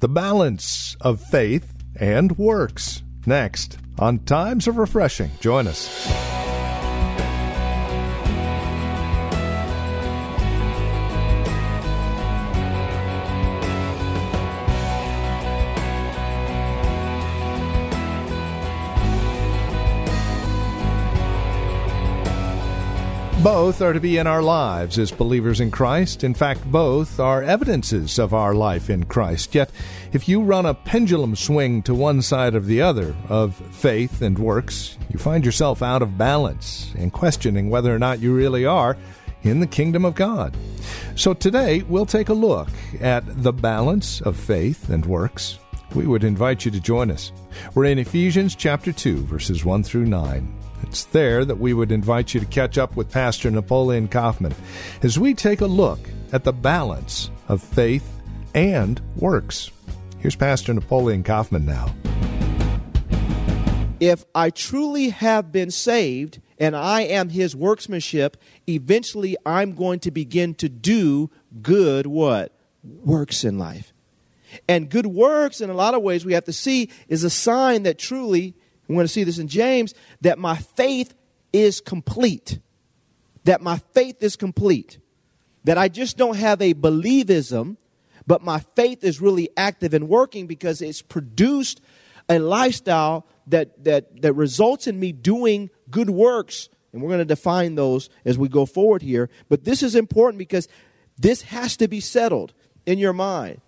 The balance of faith and works. Next on Times of Refreshing. Join us. Both are to be in our lives as believers in Christ. In fact, both are evidences of our life in Christ. Yet, if you run a pendulum swing to one side or the other of faith and works, you find yourself out of balance and questioning whether or not you really are in the kingdom of God. So today, we'll take a look at the balance of faith and works. We would invite you to join us. We're in Ephesians chapter 2, verses 1 through 9. It's there that we would invite you to catch up with Pastor Napoleon Kaufman as we take a look at the balance of faith and works. Here's Pastor Napoleon Kaufman now. If I truly have been saved and I am his workmanship, eventually I'm going to begin to do good what? Works in life. And good works, in a lot of ways, we have to see is a sign that truly we're going to see this in James that my faith is complete. That my faith is complete. That I just don't have a believism, but my faith is really active and working because it's produced a lifestyle that, that, that results in me doing good works. And we're going to define those as we go forward here. But this is important because this has to be settled in your mind.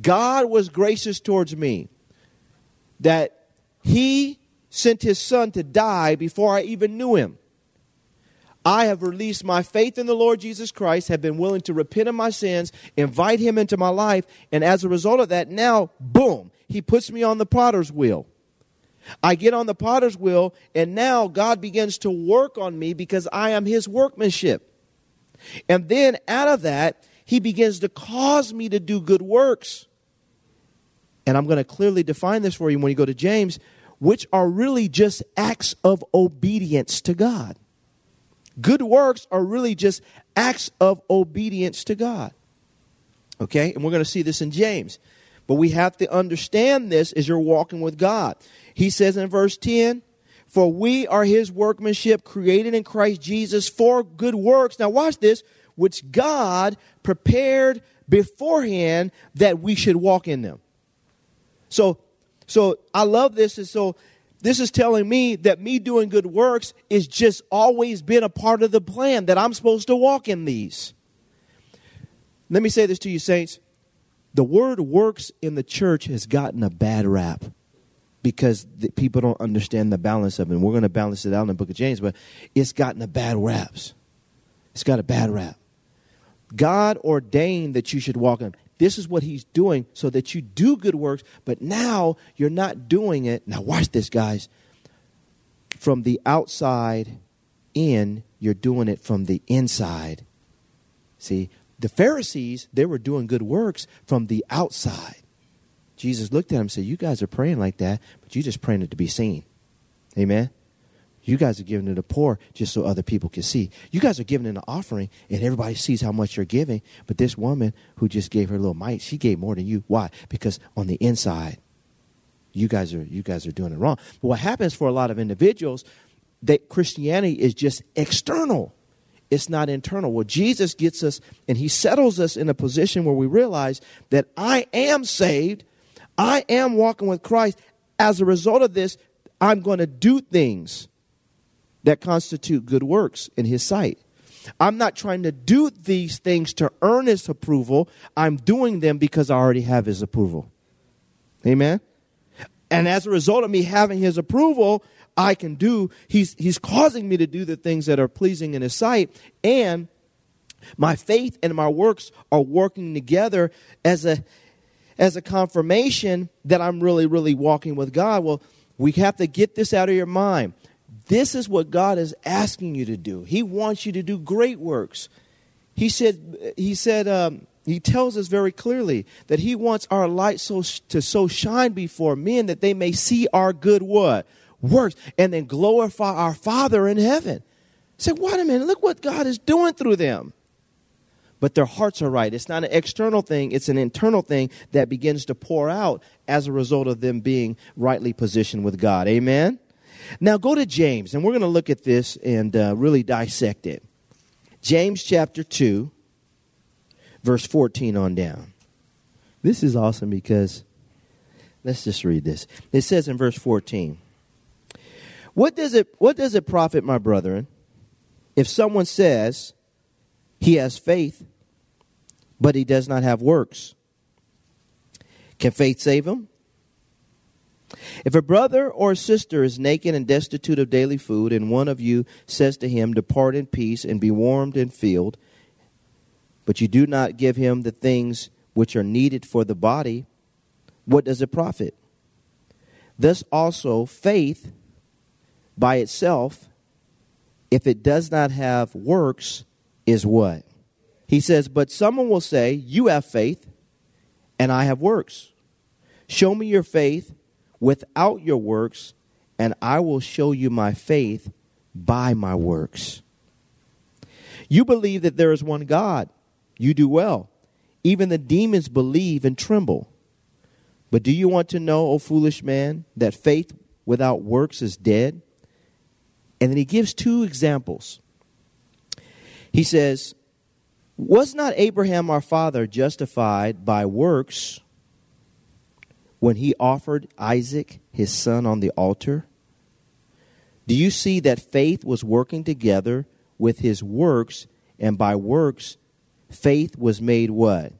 God was gracious towards me that He sent his son to die before I even knew him. I have released my faith in the Lord Jesus Christ, have been willing to repent of my sins, invite him into my life, and as a result of that, now, boom, he puts me on the potter's wheel. I get on the potter's wheel, and now God begins to work on me because I am his workmanship. And then out of that, he begins to cause me to do good works. And I'm going to clearly define this for you when you go to James which are really just acts of obedience to God. Good works are really just acts of obedience to God. Okay? And we're going to see this in James. But we have to understand this as you're walking with God. He says in verse 10, For we are his workmanship created in Christ Jesus for good works. Now, watch this, which God prepared beforehand that we should walk in them. So so I love this. And so this is telling me that me doing good works is just always been a part of the plan that I'm supposed to walk in these. Let me say this to you, saints. The word works in the church has gotten a bad rap because people don't understand the balance of it. And we're going to balance it out in the book of James, but it's gotten a bad raps. It's got a bad rap. God ordained that you should walk in. This is what he's doing so that you do good works, but now you're not doing it. Now, watch this, guys. From the outside in, you're doing it from the inside. See, the Pharisees, they were doing good works from the outside. Jesus looked at them and said, You guys are praying like that, but you're just praying it to be seen. Amen. You guys are giving to the poor just so other people can see. You guys are giving in an offering and everybody sees how much you're giving. But this woman who just gave her little mite, she gave more than you. Why? Because on the inside, you guys are you guys are doing it wrong. But what happens for a lot of individuals, that Christianity is just external. It's not internal. Well, Jesus gets us and he settles us in a position where we realize that I am saved. I am walking with Christ. As a result of this, I'm going to do things that constitute good works in his sight. I'm not trying to do these things to earn his approval. I'm doing them because I already have his approval. Amen. And as a result of me having his approval, I can do he's he's causing me to do the things that are pleasing in his sight and my faith and my works are working together as a as a confirmation that I'm really, really walking with God. Well, we have to get this out of your mind. This is what God is asking you to do. He wants you to do great works. He said, he said, um, he tells us very clearly that he wants our light so to so shine before men that they may see our good what works and then glorify our Father in heaven. Say, wait a minute, look what God is doing through them. But their hearts are right. It's not an external thing, it's an internal thing that begins to pour out as a result of them being rightly positioned with God. Amen? Now go to James, and we're going to look at this and uh, really dissect it. James chapter 2 verse 14 on down. This is awesome because let's just read this. It says in verse 14, What does it what does it profit, my brethren, if someone says he has faith, but he does not have works? Can faith save him? If a brother or a sister is naked and destitute of daily food, and one of you says to him, Depart in peace and be warmed and filled, but you do not give him the things which are needed for the body, what does it profit? Thus also, faith by itself, if it does not have works, is what? He says, But someone will say, You have faith, and I have works. Show me your faith without your works, and I will show you my faith by my works. You believe that there is one God you do well. Even the demons believe and tremble. But do you want to know, O foolish man, that faith without works is dead? And then he gives two examples. He says, Was not Abraham our father justified by works when he offered Isaac, his son, on the altar? Do you see that faith was working together with his works, and by works faith was made what?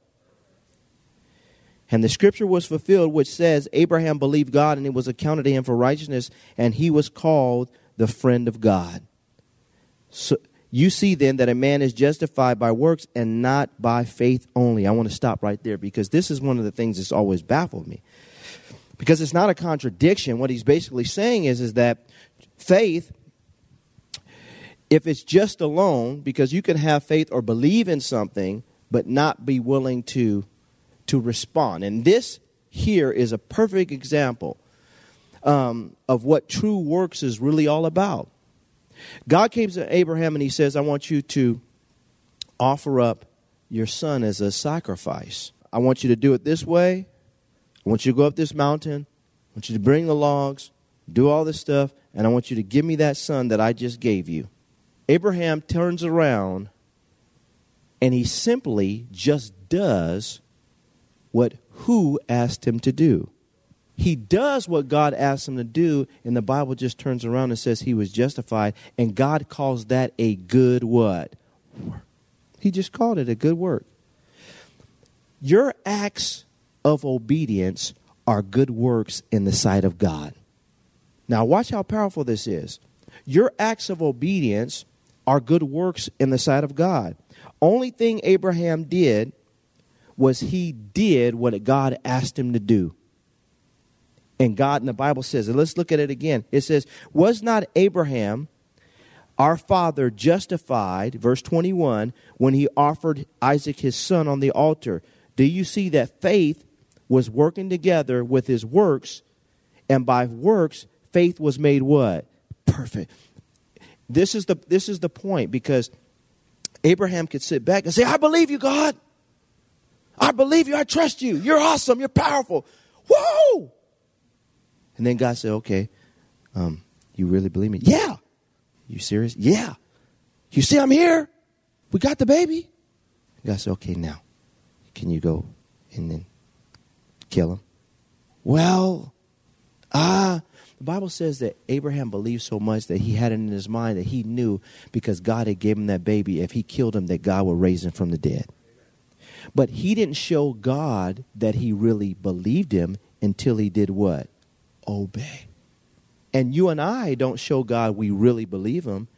And the scripture was fulfilled, which says, Abraham believed God, and it was accounted to him for righteousness, and he was called the friend of God. So you see then that a man is justified by works and not by faith only. I want to stop right there because this is one of the things that's always baffled me. Because it's not a contradiction. What he's basically saying is, is that faith if it's just alone, because you can have faith or believe in something, but not be willing to, to respond. And this here is a perfect example um, of what true works is really all about. God came to Abraham and he says, I want you to offer up your son as a sacrifice. I want you to do it this way. I want you to go up this mountain. I want you to bring the logs, do all this stuff, and I want you to give me that son that I just gave you. Abraham turns around and he simply just does what who asked him to do. He does what God asked him to do, and the Bible just turns around and says he was justified, and God calls that a good what? He just called it a good work. Your acts of obedience are good works in the sight of God. Now, watch how powerful this is. Your acts of obedience are good works in the sight of God. Only thing Abraham did was he did what God asked him to do. And God in the Bible says, and let's look at it again. It says, Was not Abraham, our father, justified, verse 21, when he offered Isaac his son on the altar? Do you see that faith was working together with his works, and by works, faith was made what? Perfect. This is the, this is the point because Abraham could sit back and say, I believe you, God. I believe you. I trust you. You're awesome. You're powerful. Whoa! And then God said, Okay, um, you really believe me? Yeah. You serious? Yeah. You see, I'm here. We got the baby. God said, Okay, now, can you go and then kill him? Well, ah, uh, the Bible says that Abraham believed so much that he had it in his mind that he knew because God had given him that baby, if he killed him, that God would raise him from the dead. But he didn't show God that he really believed him until he did what? Obey. And you and I don't show God we really believe him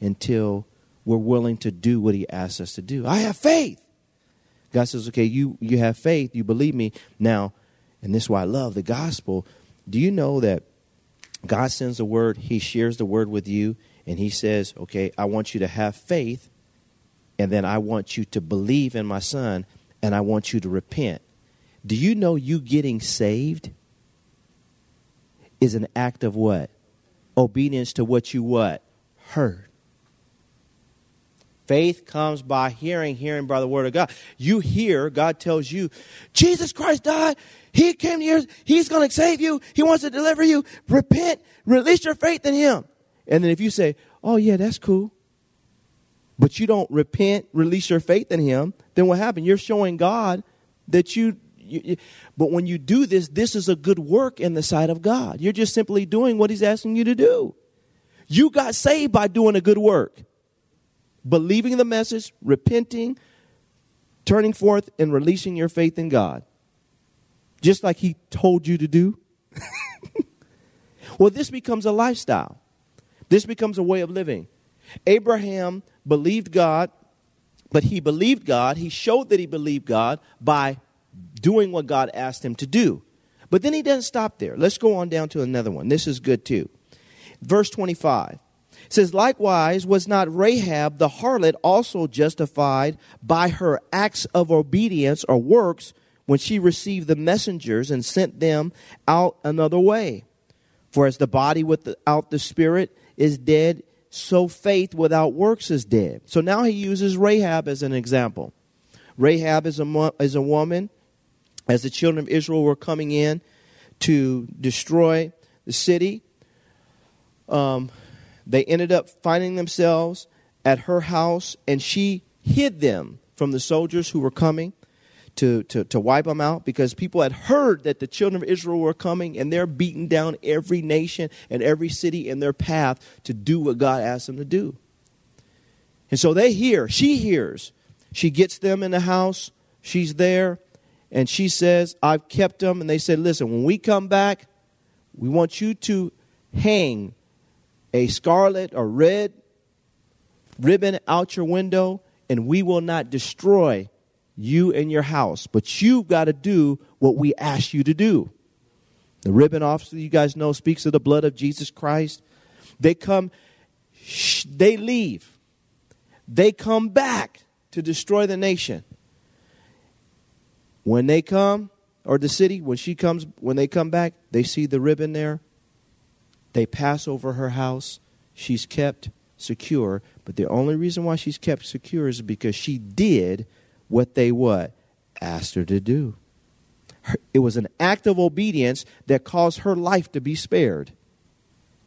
until we're willing to do what he asks us to do. I have faith. God says, okay, you, you have faith, you believe me. Now, And this is why I love the gospel. Do you know that God sends the word, He shares the word with you, and He says, Okay, I want you to have faith, and then I want you to believe in my Son, and I want you to repent. Do you know you getting saved is an act of what? Obedience to what you what? Heard. Faith comes by hearing, hearing by the word of God. You hear, God tells you, Jesus Christ died. He came here. He's going to save you. He wants to deliver you. Repent. Release your faith in Him. And then if you say, oh, yeah, that's cool, but you don't repent, release your faith in Him, then what happened? You're showing God that you, you, you, but when you do this, this is a good work in the sight of God. You're just simply doing what He's asking you to do. You got saved by doing a good work believing the message, repenting, turning forth, and releasing your faith in God. Just like He told you to do. well, this becomes a lifestyle, this becomes a way of living. Abraham believed God, but he believed God. He showed that he believed God by doing what God asked him to do. But then he doesn't stop there. Let's go on down to another one. This is good too. Verse 25 says, Likewise, was not Rahab the harlot also justified by her acts of obedience or works when she received the messengers and sent them out another way? For as the body without the spirit is dead, so faith without works is dead. So now he uses Rahab as an example. Rahab is a, is a woman, as the children of Israel were coming in to destroy the city. Um, they ended up finding themselves at her house, and she hid them from the soldiers who were coming to, to, to wipe them out because people had heard that the children of Israel were coming and they're beating down every nation and every city in their path to do what God asked them to do. And so they hear, she hears. She gets them in the house, she's there, and she says, I've kept them. And they said, Listen, when we come back, we want you to hang a scarlet or red ribbon out your window, and we will not destroy you and your house. But you've got to do what we ask you to do. The ribbon officer, you guys know, speaks of the blood of Jesus Christ. They come, they leave. They come back to destroy the nation. When they come, or the city, when she comes, when they come back, they see the ribbon there. They pass over her house. She's kept secure. But the only reason why she's kept secure is because she did what they what? Asked her to do. It was an act of obedience that caused her life to be spared.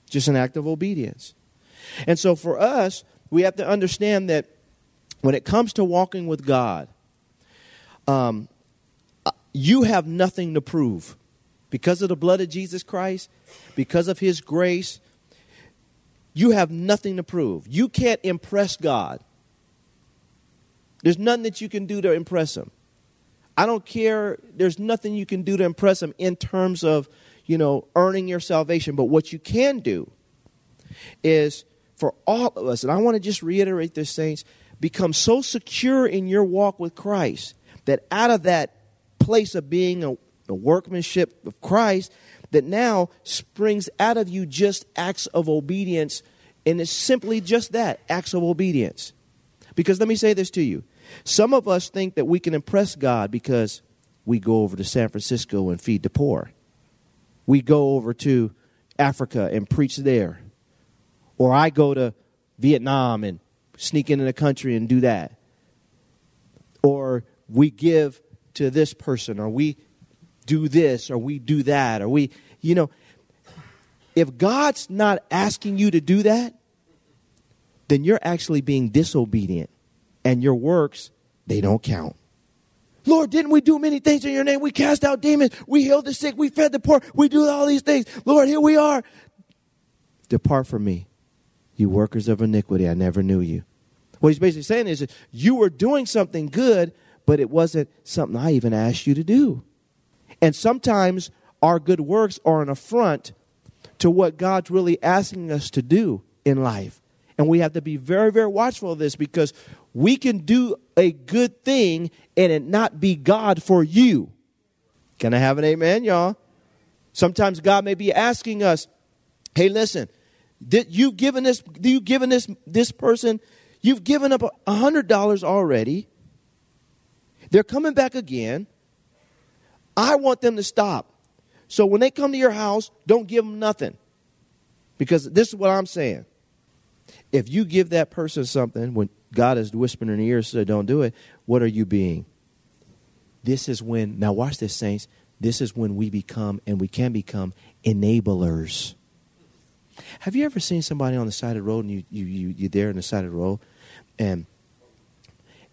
Just an act of obedience. And so for us, we have to understand that when it comes to walking with God, um, uh, you have nothing to prove. Because of the blood of Jesus Christ, because of His grace, you have nothing to prove. You can't impress God. There's nothing that you can do to impress Him. I don't care. There's nothing you can do to impress Him in terms of, you know, earning your salvation. But what you can do is for all of us, and I want to just reiterate this, saints, become so secure in your walk with Christ that out of that place of being a, the workmanship of Christ, that now springs out of you just acts of obedience. And it's simply just that acts of obedience. Because let me say this to you some of us think that we can impress God because we go over to San Francisco and feed the poor, we go over to Africa and preach there, or I go to Vietnam and sneak into the country and do that, or we give to this person, or we do this or we do that or we, you know, if God's not asking you to do that, then you're actually being disobedient and your works, they don't count. Lord, didn't we do many things in your name? We cast out demons. We healed the sick. We fed the poor. We do all these things. Lord, here we are. Depart from me, you workers of iniquity. I never knew you. What he's basically saying is you were doing something good, but it wasn't something I even asked you to do. And sometimes our good works are an affront to what God's really asking us to do in life. And we have to be very, very watchful of this because we can do a good thing and it not be God for you. Can I have an amen, y'all? Sometimes God may be asking us, hey, listen, did you've given this, you've given this, this person, you've given up a hundred dollars already. They're coming back again. I want them to stop. So when they come to your house, don't give them nothing. Because this is what I'm saying. If you give that person something when God is whispering in the ear, so don't do it, what are you being? This is when, now watch this, saints. This is when we become and we can become enablers. Have you ever seen somebody on the side of the road and you, you, you, you're there on the side of the road and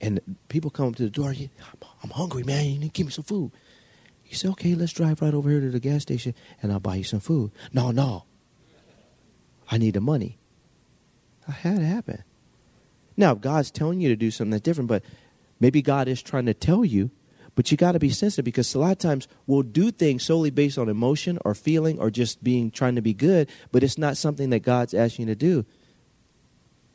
and people come up to the door, I'm hungry, man. You need to give me some food. You said, okay, let's drive right over here to the gas station and I'll buy you some food. No, no. I need the money. I had it happen. Now, if God's telling you to do something that's different, but maybe God is trying to tell you, but you got to be sensitive because a lot of times we'll do things solely based on emotion or feeling or just being trying to be good, but it's not something that God's asking you to do.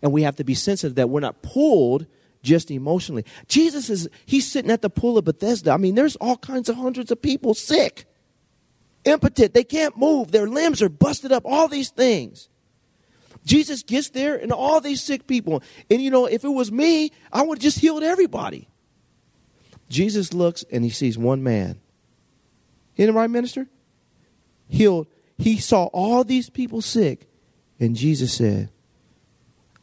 And we have to be sensitive that we're not pulled just emotionally. Jesus is, he's sitting at the pool of Bethesda. I mean, there's all kinds of hundreds of people sick, impotent. They can't move. Their limbs are busted up, all these things. Jesus gets there and all these sick people. And you know, if it was me, I would have just healed everybody. Jesus looks and he sees one man. Isn't right, minister? Healed. He saw all these people sick. And Jesus said,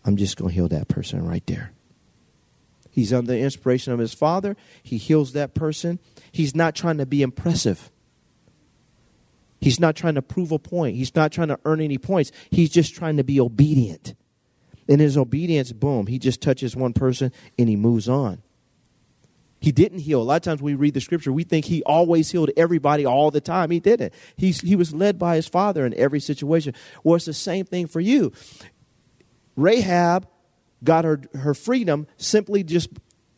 I'm just going to heal that person right there. He's under the inspiration of his father. He heals that person. He's not trying to be impressive. He's not trying to prove a point. He's not trying to earn any points. He's just trying to be obedient. In his obedience, boom, he just touches one person and he moves on. He didn't heal. A lot of times we read the scripture, we think he always healed everybody all the time. He didn't. He's, he was led by his father in every situation. Well, it's the same thing for you. Rahab got her, her freedom simply just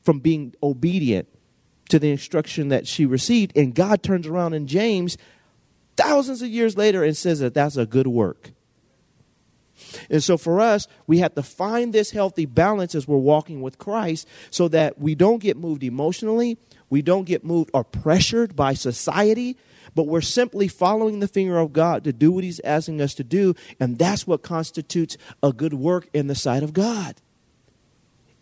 from being obedient to the instruction that she received. And God turns around in James thousands of years later and says that that's a good work. And so for us, we have to find this healthy balance as we're walking with Christ so that we don't get moved emotionally, we don't get moved or pressured by society, but we're simply following the finger of God to do what He's asking us to do. And that's what constitutes a good work in the sight of God.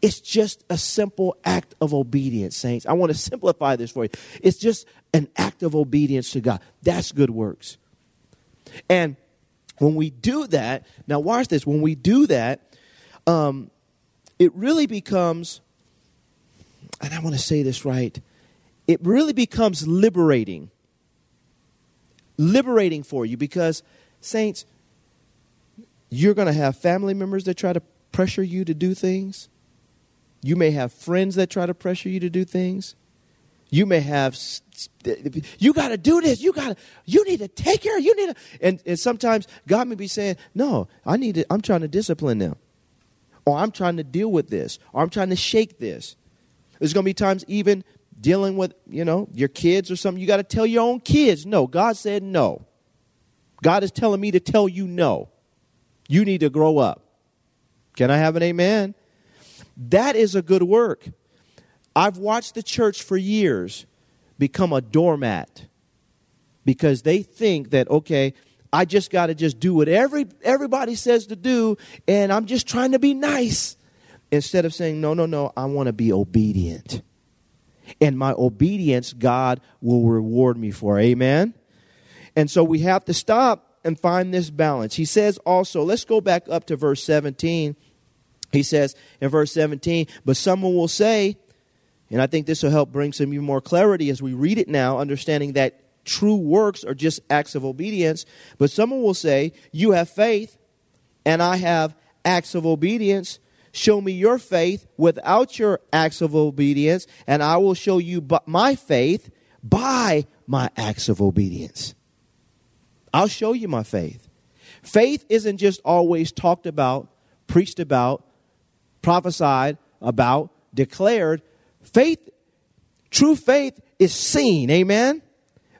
It's just a simple act of obedience, saints. I want to simplify this for you. It's just an act of obedience to God. That's good works. And when we do that, now watch this, when we do that, um, it really becomes, and I want to say this right, it really becomes liberating. Liberating for you because, saints, you're going to have family members that try to pressure you to do things. You may have friends that try to pressure you to do things. You may have, you got to do this. You got to, you need to take care. You need to, and, and sometimes God may be saying, no, I need to, I'm trying to discipline them. Or I'm trying to deal with this. Or I'm trying to shake this. There's going to be times even dealing with, you know, your kids or something. You got to tell your own kids, no. God said no. God is telling me to tell you no. You need to grow up. Can I have an amen? That is a good work. I've watched the church for years become a doormat because they think that, okay, I just got to just do what every, everybody says to do, and I'm just trying to be nice. Instead of saying, no, no, no, I want to be obedient. And my obedience, God will reward me for. Amen? And so we have to stop and find this balance. He says also, let's go back up to verse 17 he says in verse 17, but someone will say, and I think this will help bring some even more clarity as we read it now, understanding that true works are just acts of obedience. But someone will say, You have faith, and I have acts of obedience. Show me your faith without your acts of obedience, and I will show you my faith by my acts of obedience. I'll show you my faith. Faith isn't just always talked about, preached about, prophesied about, declared. Faith, true faith is seen, amen,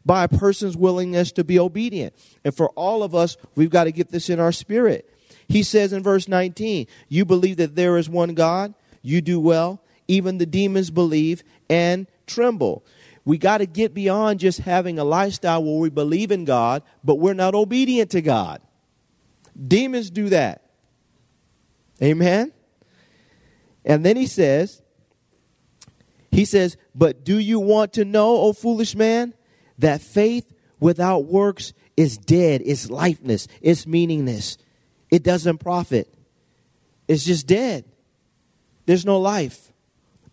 by a person's willingness to be obedient. And for all of us, we've got to get this in our spirit. He says in verse 19, You believe that there is one God, you do well. Even the demons believe and tremble. We got to get beyond just having a lifestyle where we believe in God, but we're not obedient to God. Demons do that. Amen? And then he says, he says, But do you want to know, O foolish man, that faith without works is dead, it's lifeless, it's meaningless, it doesn't profit, it's just dead. There's no life,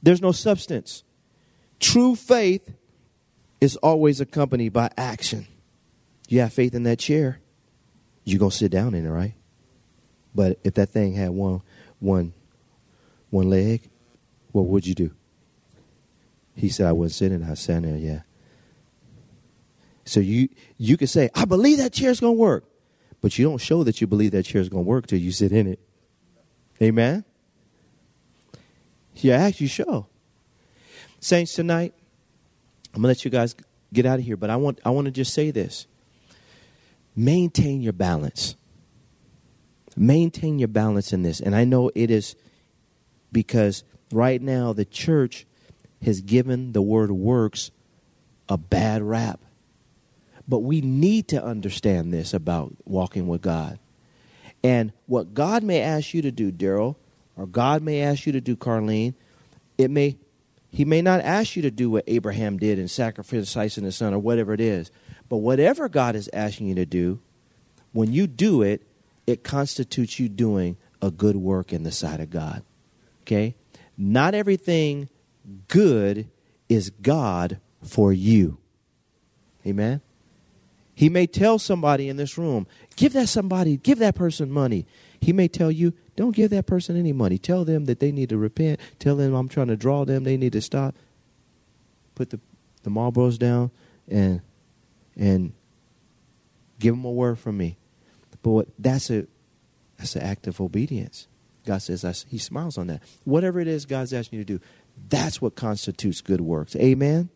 there's no substance. True faith is always accompanied by action. You have faith in that chair, you're going to sit down in it, right? But if that thing had one, one, one leg, what would you do? He said, I wouldn't sit in it. I sat there, yeah. So you you could say, I believe that chair's gonna work. But you don't show that you believe that chair's gonna work till you sit in it. Amen? You actually show. Saints, tonight, I'm gonna let you guys get out of here, but I want I want to just say this. Maintain your balance. Maintain your balance in this. And I know it is because right now the church has given the word works a bad rap. But we need to understand this about walking with God. And what God may ask you to do, Daryl, or God may ask you to do, Carlene, it may he may not ask you to do what Abraham did and sacrificing his son or whatever it is. But whatever God is asking you to do, when you do it, it constitutes you doing a good work in the sight of God. Okay? Not everything good is God for you. Amen. He may tell somebody in this room, give that somebody, give that person money. He may tell you, don't give that person any money. Tell them that they need to repent. Tell them I'm trying to draw them. They need to stop. Put the, the Marlboros down and and give them a word from me. But what, that's a that's an act of obedience. God says I, He smiles on that. Whatever it is God's asking you to do, that's what constitutes good works. Amen.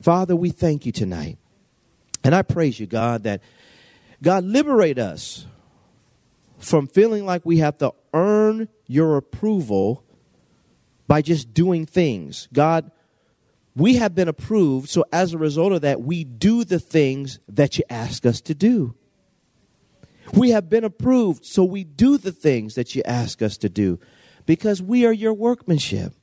Father, we thank you tonight. And I praise you, God, that God liberate us from feeling like we have to earn your approval by just doing things. God, we have been approved, so as a result of that, we do the things that you ask us to do. We have been approved, so we do the things that you ask us to do because we are your workmanship.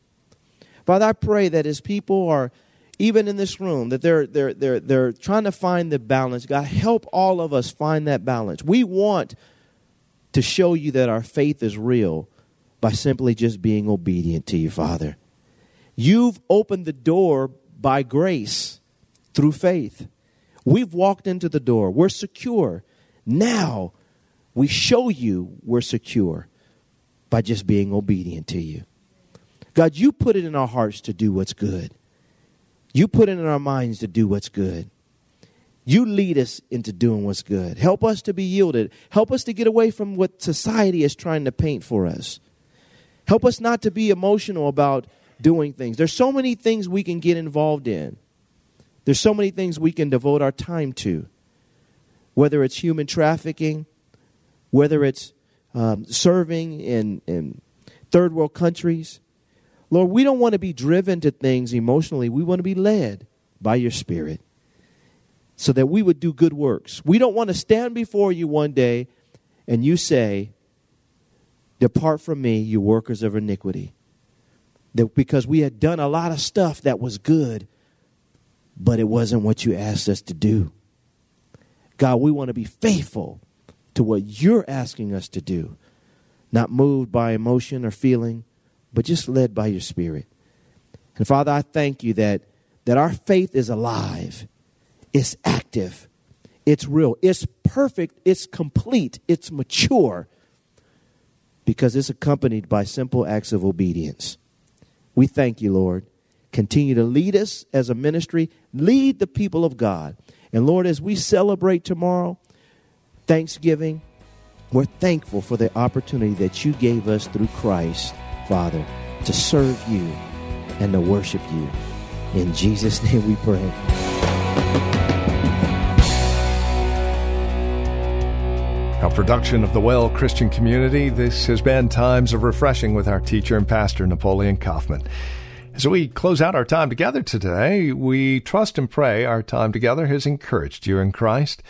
Father, I pray that as people are even in this room, that they're, they're, they're, they're trying to find the balance. God, help all of us find that balance. We want to show you that our faith is real by simply just being obedient to you, Father. You've opened the door by grace through faith. We've walked into the door. We're secure. Now we show you we're secure by just being obedient to you. God, you put it in our hearts to do what's good. You put it in our minds to do what's good. You lead us into doing what's good. Help us to be yielded. Help us to get away from what society is trying to paint for us. Help us not to be emotional about doing things. There's so many things we can get involved in. There's so many things we can devote our time to. Whether it's human trafficking, whether it's um, serving in, in third world countries, Lord, we don't want to be driven to things emotionally. We want to be led by your Spirit so that we would do good works. We don't want to stand before you one day and you say, Depart from me, you workers of iniquity. That because we had done a lot of stuff that was good, but it wasn't what you asked us to do. God, we want to be faithful to what you're asking us to do, not moved by emotion or feeling, but just led by your spirit. And Father, I thank you that, that our faith is alive, it's active, it's real, it's perfect, it's complete, it's mature, because it's accompanied by simple acts of obedience. We thank you, Lord. Continue to lead us as a ministry, lead the people of God. And Lord, as we celebrate tomorrow, Thanksgiving, we're thankful for the opportunity that you gave us through Christ Father, to serve you and to worship you. In Jesus' name we pray. A production of the Well Christian Community, this has been Times of Refreshing with our teacher and pastor, Napoleon Kaufman. As we close out our time together today, we trust and pray our time together has encouraged you in Christ,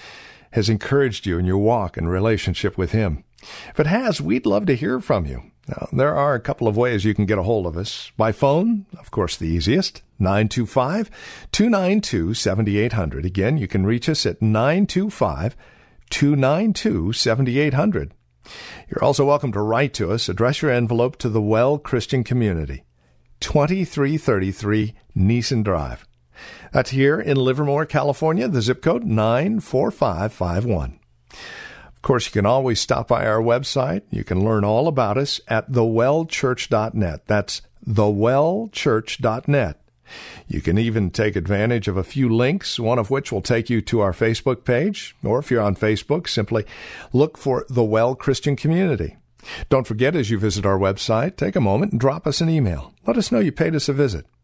has encouraged you in your walk and relationship with Him. If it has, we'd love to hear from you. Now, there are a couple of ways you can get a hold of us. By phone, of course, the easiest, 925 292 7800. Again, you can reach us at 925 292 7800. You're also welcome to write to us. Address your envelope to the Well Christian Community, 2333 Nissen Drive. That's here in Livermore, California, the zip code 94551. Of course, you can always stop by our website. You can learn all about us at thewellchurch.net. That's thewellchurch.net. You can even take advantage of a few links, one of which will take you to our Facebook page, or if you're on Facebook, simply look for The Well Christian Community. Don't forget, as you visit our website, take a moment and drop us an email. Let us know you paid us a visit.